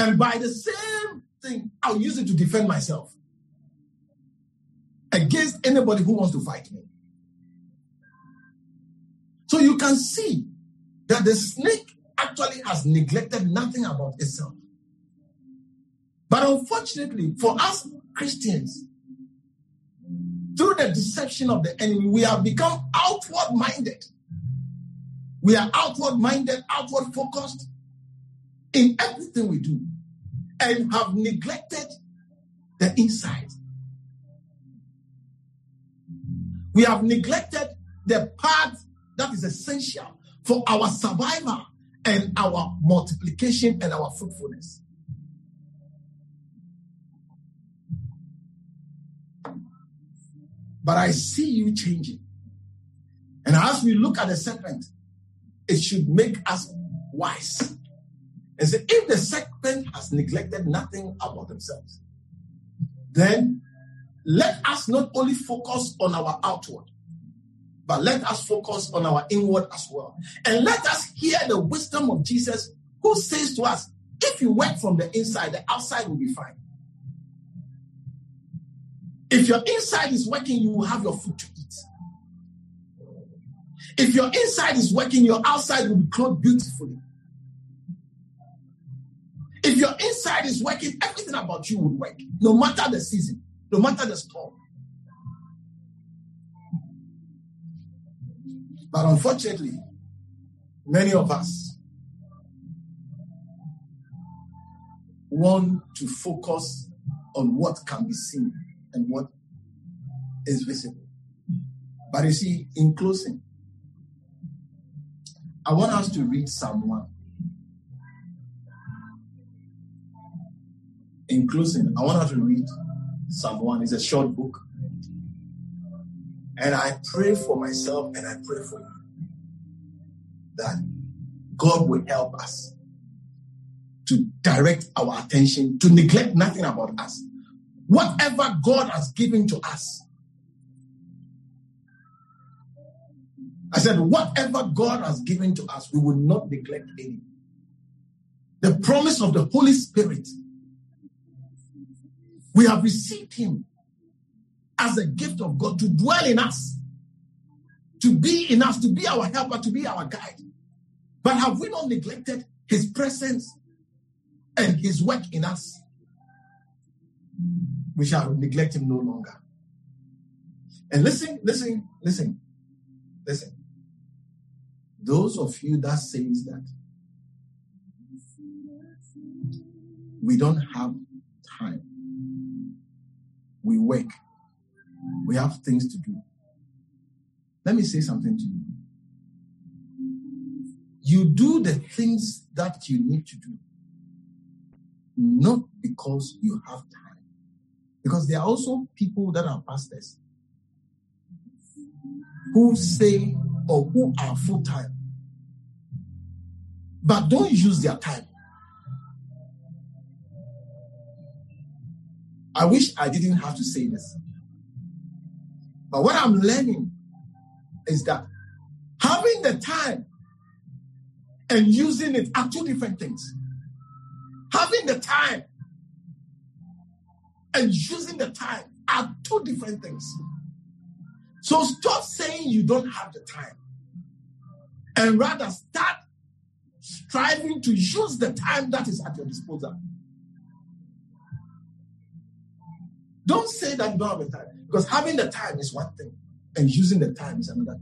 And by the same thing, I'll use it to defend myself against anybody who wants to fight me. So you can see that the snake actually has neglected nothing about itself. But unfortunately, for us Christians, through the deception of the enemy, we have become outward minded. We are outward minded, outward focused in everything we do, and have neglected the inside. We have neglected the part that is essential for our survival and our multiplication and our fruitfulness. But I see you changing. And as we look at the serpent, it should make us wise. And say, if the serpent has neglected nothing about themselves, then let us not only focus on our outward, but let us focus on our inward as well. And let us hear the wisdom of Jesus who says to us, if you work from the inside, the outside will be fine. If your inside is working, you will have your food to eat. If your inside is working, your outside will be clothed beautifully. If your inside is working, everything about you will work, no matter the season, no matter the storm. But unfortunately, many of us want to focus on what can be seen and what is visible. But you see, in closing, I want us to read Psalm 1. In closing, I want her to read Psalm 1. It's a short book. And I pray for myself and I pray for you that God will help us to direct our attention, to neglect nothing about us. Whatever God has given to us. I said, whatever God has given to us, we will not neglect any. The promise of the Holy Spirit. We have received Him as a gift of God to dwell in us, to be in us, to be our helper, to be our guide. But have we not neglected His presence and his work in us, we shall neglect him no longer. And listen, listen, listen, listen. Those of you that says that we don't have time, we work, we have things to do. Let me say something to you. You do the things that you need to do not because you have time. Because there are also people that are pastors who say or who are full time, but don't use their time. I wish I didn't have to say this. But what I'm learning is that having the time and using it are two different things having the time and using the time are two different things. So stop saying you don't have the time and rather start striving to use the time that is at your disposal. Don't say that you don't have the time because having the time is one thing and using the time is another.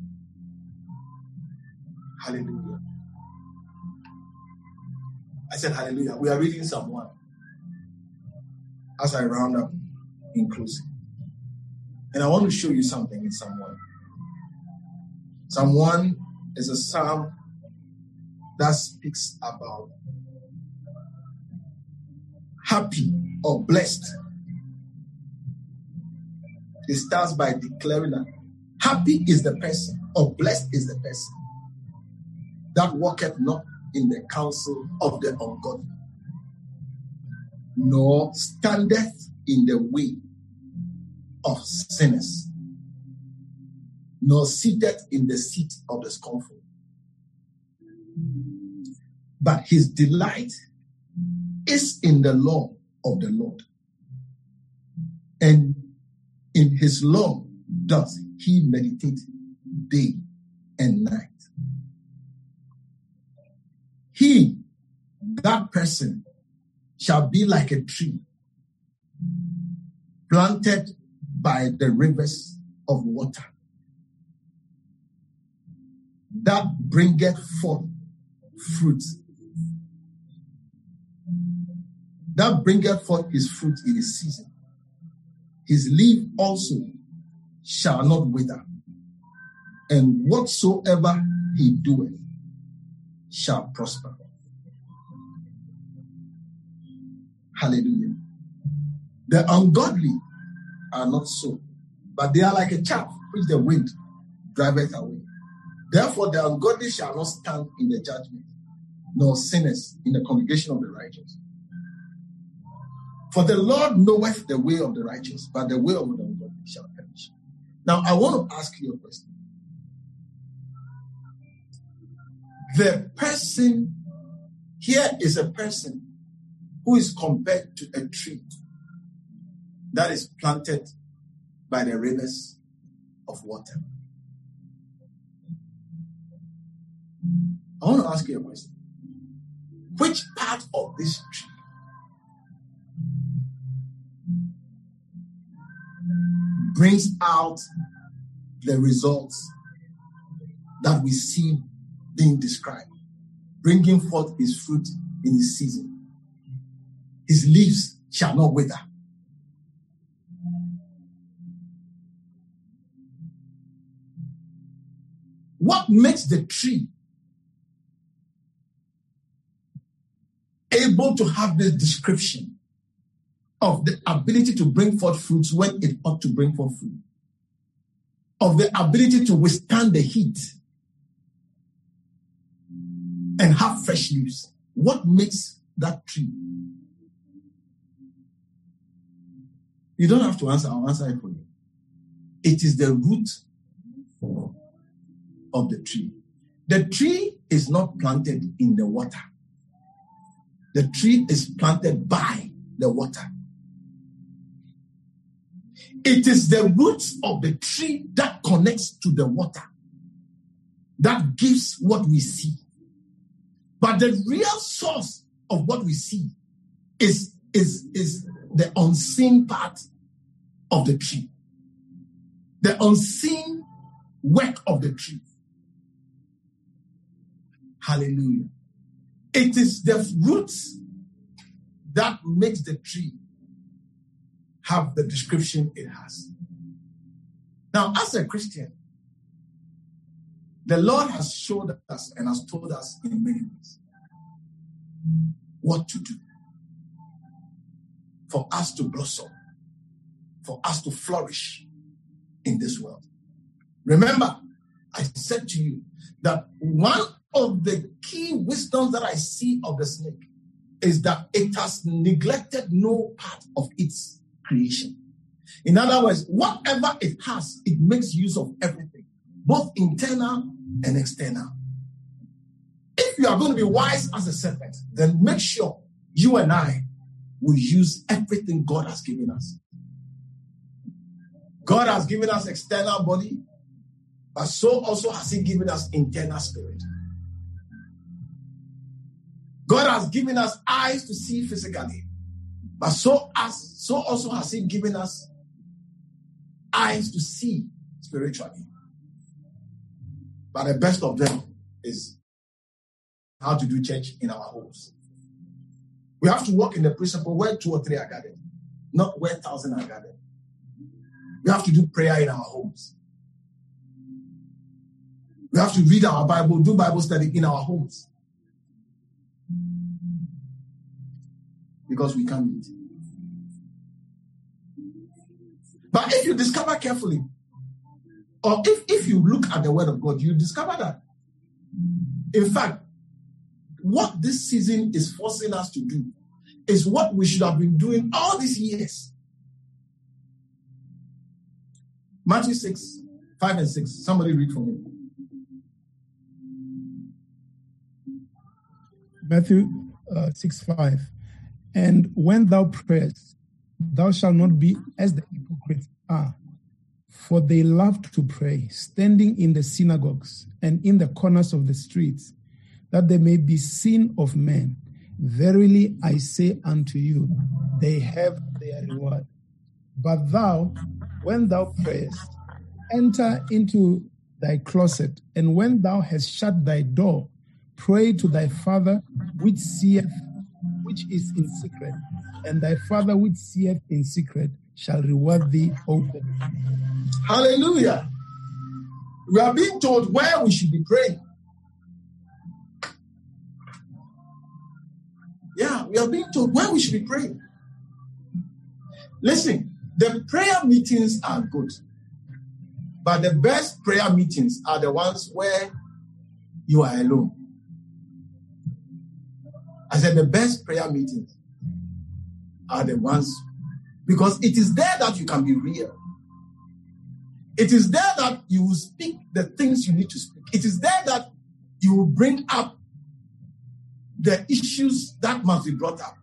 Hallelujah. I said, Hallelujah. We are reading 1 as I round up inclusive. And I want to show you something in Psalm 1. Psalm 1 is a psalm that speaks about happy or blessed. It starts by declaring that happy is the person or blessed is the person that walketh not in the counsel of the ungodly, nor standeth in the way of sinners, nor sitteth in the seat of the scornful. But his delight is in the law of the Lord, and in his law does he meditate day and night. He, that person, shall be like a tree planted by the rivers of water that bringeth forth fruit. That bringeth forth his fruit in his season. His leaf also shall not wither, and whatsoever he doeth shall prosper. Hallelujah. The ungodly are not so, but they are like a chaff which the wind driveth away. Therefore, the ungodly shall not stand in the judgment, nor sinners in the congregation of the righteous. For the Lord knoweth the way of the righteous, but the way of the ungodly shall perish. Now, I want to ask you a question. The person here is a person who is compared to a tree that is planted by the rivers of water. I want to ask you a question. Which part of this tree brings out the results that we see being described, bringing forth his fruit in his season. His leaves shall not wither. What makes the tree able to have this description of the ability to bring forth fruits when it ought to bring forth fruit, of the ability to withstand the heat and have fresh leaves. What makes that tree? You don't have to answer, I'll answer it for you. It is the root of the tree. The tree is not planted in the water. The tree is planted by the water. It is the roots of the tree that connects to the water that gives what we see. But the real source of what we see is, is, is the unseen part of the tree, the unseen work of the tree. Hallelujah. It is the roots that makes the tree have the description it has. Now, as a Christian, the Lord has showed us and has told us in many ways what to do for us to blossom, for us to flourish in this world. Remember, I said to you that one of the key wisdoms that I see of the snake is that it has neglected no part of its creation. In other words, whatever it has, it makes use of everything, both internal and external. If you are going to be wise as a serpent, then make sure you and I will use everything God has given us. God has given us external body, but so also has He given us internal spirit. God has given us eyes to see physically, but so as so also has He given us eyes to see spiritually. But the best of them is how to do church in our homes. We have to work in the principle where two or three are gathered, not where thousand are gathered. We have to do prayer in our homes. We have to read our Bible, do Bible study in our homes. Because we can't meet. But if you discover carefully, or if, if you look at the word of God, you discover that, in fact, what this season is forcing us to do is what we should have been doing all these years. Matthew 6, 5 and 6. Somebody read for me.
Matthew uh, 6, 5. And when thou prayest, thou shalt not be as the hypocrites are, for they love to pray, standing in the synagogues and in the corners of the streets, that they may be seen of men. Verily I say unto you, they have their reward. But thou, when thou prayest, enter into thy closet, and when thou hast shut thy door, pray to thy Father which seeth, which is in secret, and thy Father which seeth in secret shall reward thee openly.
Hallelujah. We are being told where we should be praying. Yeah, we are being told where we should be praying. Listen, the prayer meetings are good, but the best prayer meetings are the ones where you are alone. I said the best prayer meetings are the ones because it is there that you can be real. It is there that you will speak the things you need to speak. It is there that you will bring up the issues that must be brought up.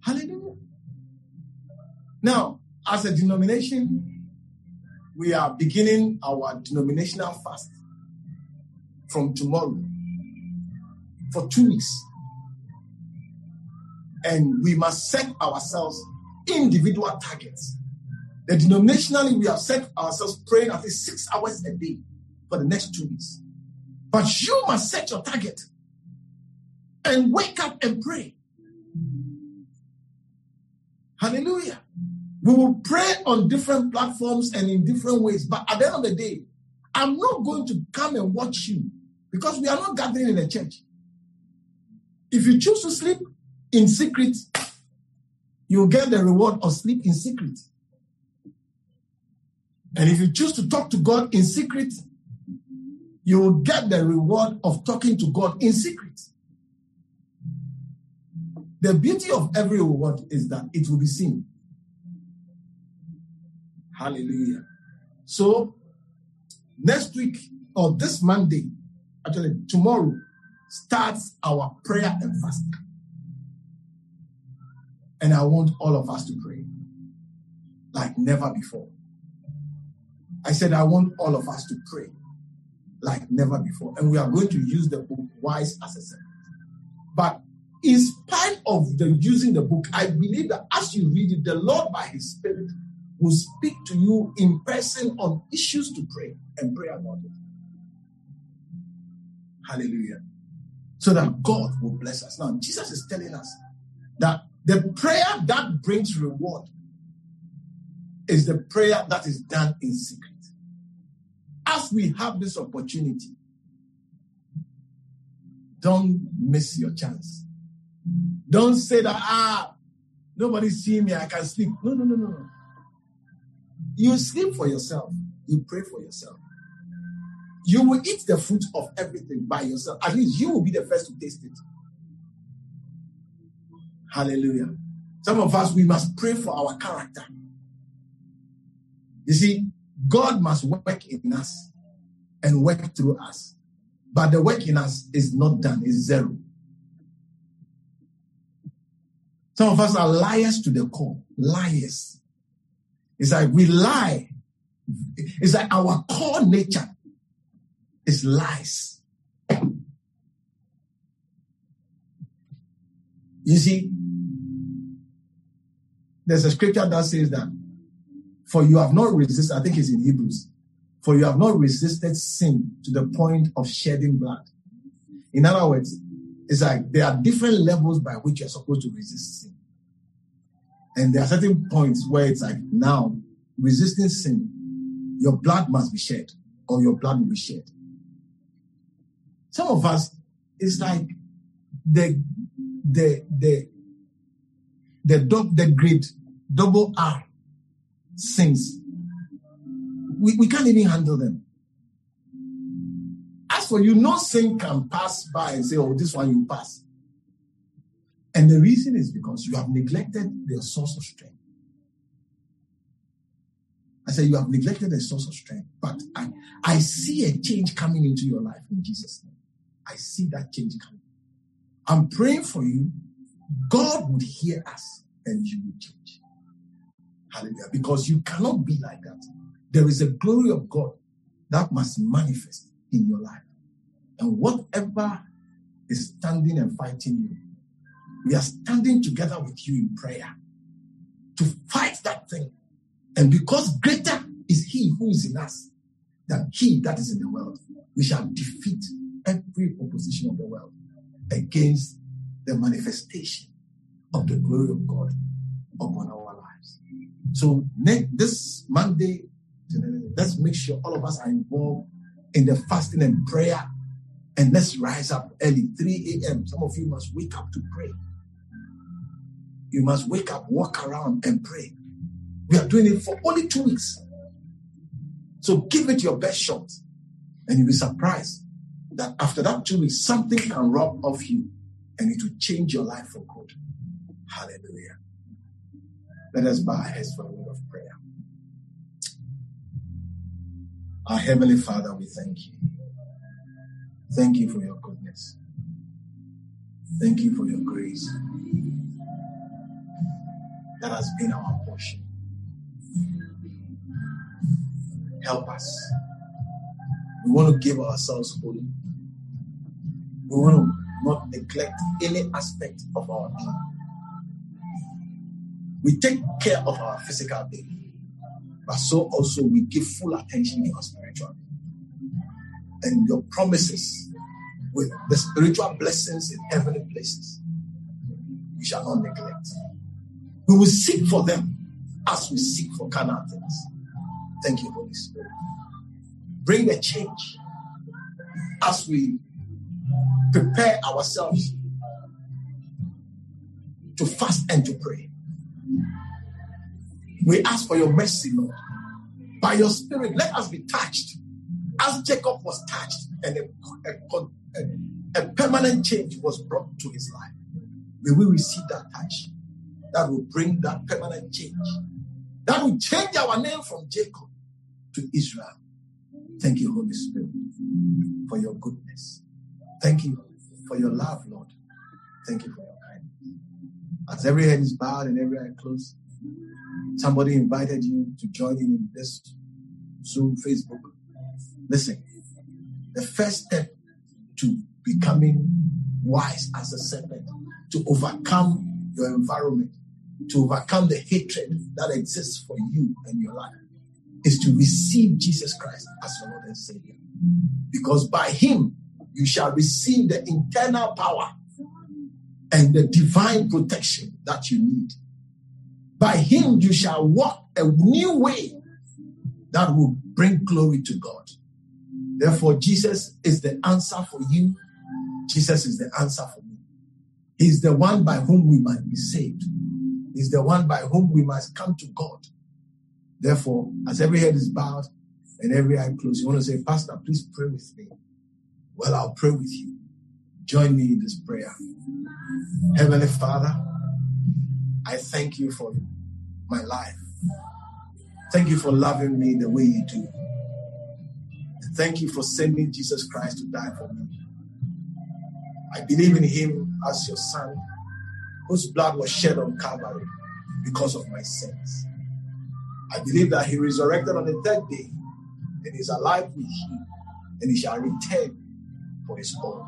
Hallelujah. Now, as a denomination, we are beginning our denominational fast from tomorrow for two weeks. And we must set ourselves individual targets. The denominationally, we have set ourselves praying at least six hours a day for the next two weeks. But you must set your target and wake up and pray. Hallelujah. We will pray on different platforms and in different ways. But at the end of the day, I'm not going to come and watch you because we are not gathering in a church. If you choose to sleep in secret, you will get the reward of sleep in secret. And if you choose to talk to God in secret, you will get the reward of talking to God in secret. The beauty of every reward is that it will be seen. Hallelujah. So, next week or this Monday, actually tomorrow, starts our prayer and fasting. And I want all of us to pray like never before. I said, I want all of us to pray like never before. And we are going to use the book Wise as a Serpent. But in spite of the using the book, I believe that as you read it, the Lord by His Spirit will speak to you in person on issues to pray and pray about it. Hallelujah. So that God will bless us. Now, Jesus is telling us that the prayer that brings reward is the prayer that is done in secret. As we have this opportunity, don't miss your chance. Don't say that, ah, nobody see me, I can sleep. No, no, no, no, no. You sleep for yourself. You pray for yourself. You will eat the fruit of everything by yourself. At least you will be the first to taste it. Hallelujah. Some of us, we must pray for our character. You see, God must work in us and work through us. But the work in us is not done, it's zero. Some of us are liars to the core. Liars. It's like we lie. It's like our core nature is lies. You see, there's a scripture that says that, for you have not resisted, I think it's in Hebrews, for you have not resisted sin to the point of shedding blood. In other words, it's like there are different levels by which you're supposed to resist sin. And there are certain points where it's like now resisting sin, your blood must be shed or your blood will be shed. Some of us, it's like the the the the dog the great double R sins. We, we can't even handle them. As for you, no sin can pass by and say, Oh, this one you pass. And the reason is because you have neglected the source of strength. I said, You have neglected the source of strength. But I, I see a change coming into your life in Jesus' name. I see that change coming. I'm praying for you. God would hear us and you will change. Hallelujah. Because you cannot be like that. There is a glory of God that must manifest in your life. And whatever is standing and fighting you, we are standing together with you in prayer to fight that thing. And because greater is He who is in us than He that is in the world, we shall defeat every opposition of the world against the manifestation of the glory of God upon our lives. So next this Monday, let's make sure all of us are involved in the fasting and prayer. And let's rise up early, 3 a.m. Some of you must wake up to pray. You must wake up, walk around, and pray. We are doing it for only two weeks. So give it your best shot, and you'll be surprised that after that two weeks, something can rub off you and it will change your life for good. Hallelujah. Let us bow our heads for a word of prayer. Our Heavenly Father, we thank you. Thank you for your goodness. Thank you for your grace that has been our portion. Help us. We want to give ourselves wholly. We to not neglect any aspect of our being. We take care of our physical being, but so also we give full attention to our spiritual being. And your promises with the spiritual blessings in heavenly places, we shall not neglect. We will seek for them as we seek for carnal things. Thank you, Holy Spirit. Bring the change as we prepare ourselves uh, to fast and to pray. We ask for your mercy, Lord. By your spirit, let us be touched as Jacob was touched and a, a, a, a permanent change was brought to his life. May we receive that touch that will bring that permanent change. That will change our name from Jacob to Israel. Thank you, Holy Spirit, for your goodness. Thank you for your love, Lord. Thank you for your kindness. As every head is bowed and every eye closed, somebody invited you to join in this Zoom, Facebook. Listen, the first step to becoming wise as a serpent, to overcome your environment, to overcome the hatred that exists for you and your life, is to receive Jesus Christ as your Lord and Savior. Because by Him, you shall receive the internal power and the divine protection that you need. By Him, you shall walk a new way that will bring glory to God. Therefore, Jesus is the answer for you. Jesus is the answer for me. He's the one by whom we might be saved. He's the one by whom we must come to God. Therefore, as every head is bowed and every eye closed, you want to say, Pastor, please pray with me. Well, I'll pray with you. Join me in this prayer. Heavenly Father, I thank you for my life. Thank you for loving me the way you do. Thank you for sending Jesus Christ to die for me. I believe in him as your son, whose blood was shed on Calvary because of my sins. I believe that he resurrected on the third day and is alive with you, and he shall return for his own.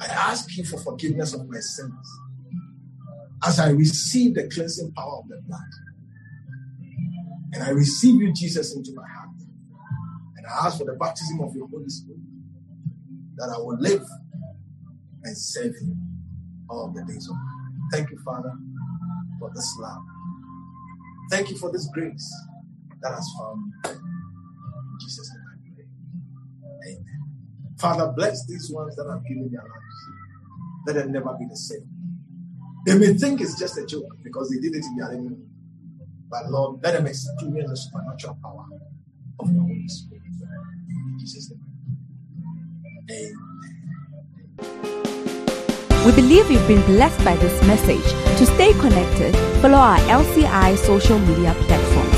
I ask you for forgiveness of my sins as I receive the cleansing power of the blood. And I receive you, Jesus, into my heart. And I ask for the baptism of your Holy Spirit that I will live and serve you all the days of my life. Thank you, Father, for this love. Thank you for this grace that has found me. In Jesus' name I pray. Amen. Father, bless these ones that have given their lives. Let them never be the same. They may think it's just a joke because they did it in their living. But Lord, let them experience the supernatural power of your Holy Spirit. In Jesus' name. Amen.
We believe you've been blessed by this message. To stay connected, follow our LCI social media platform.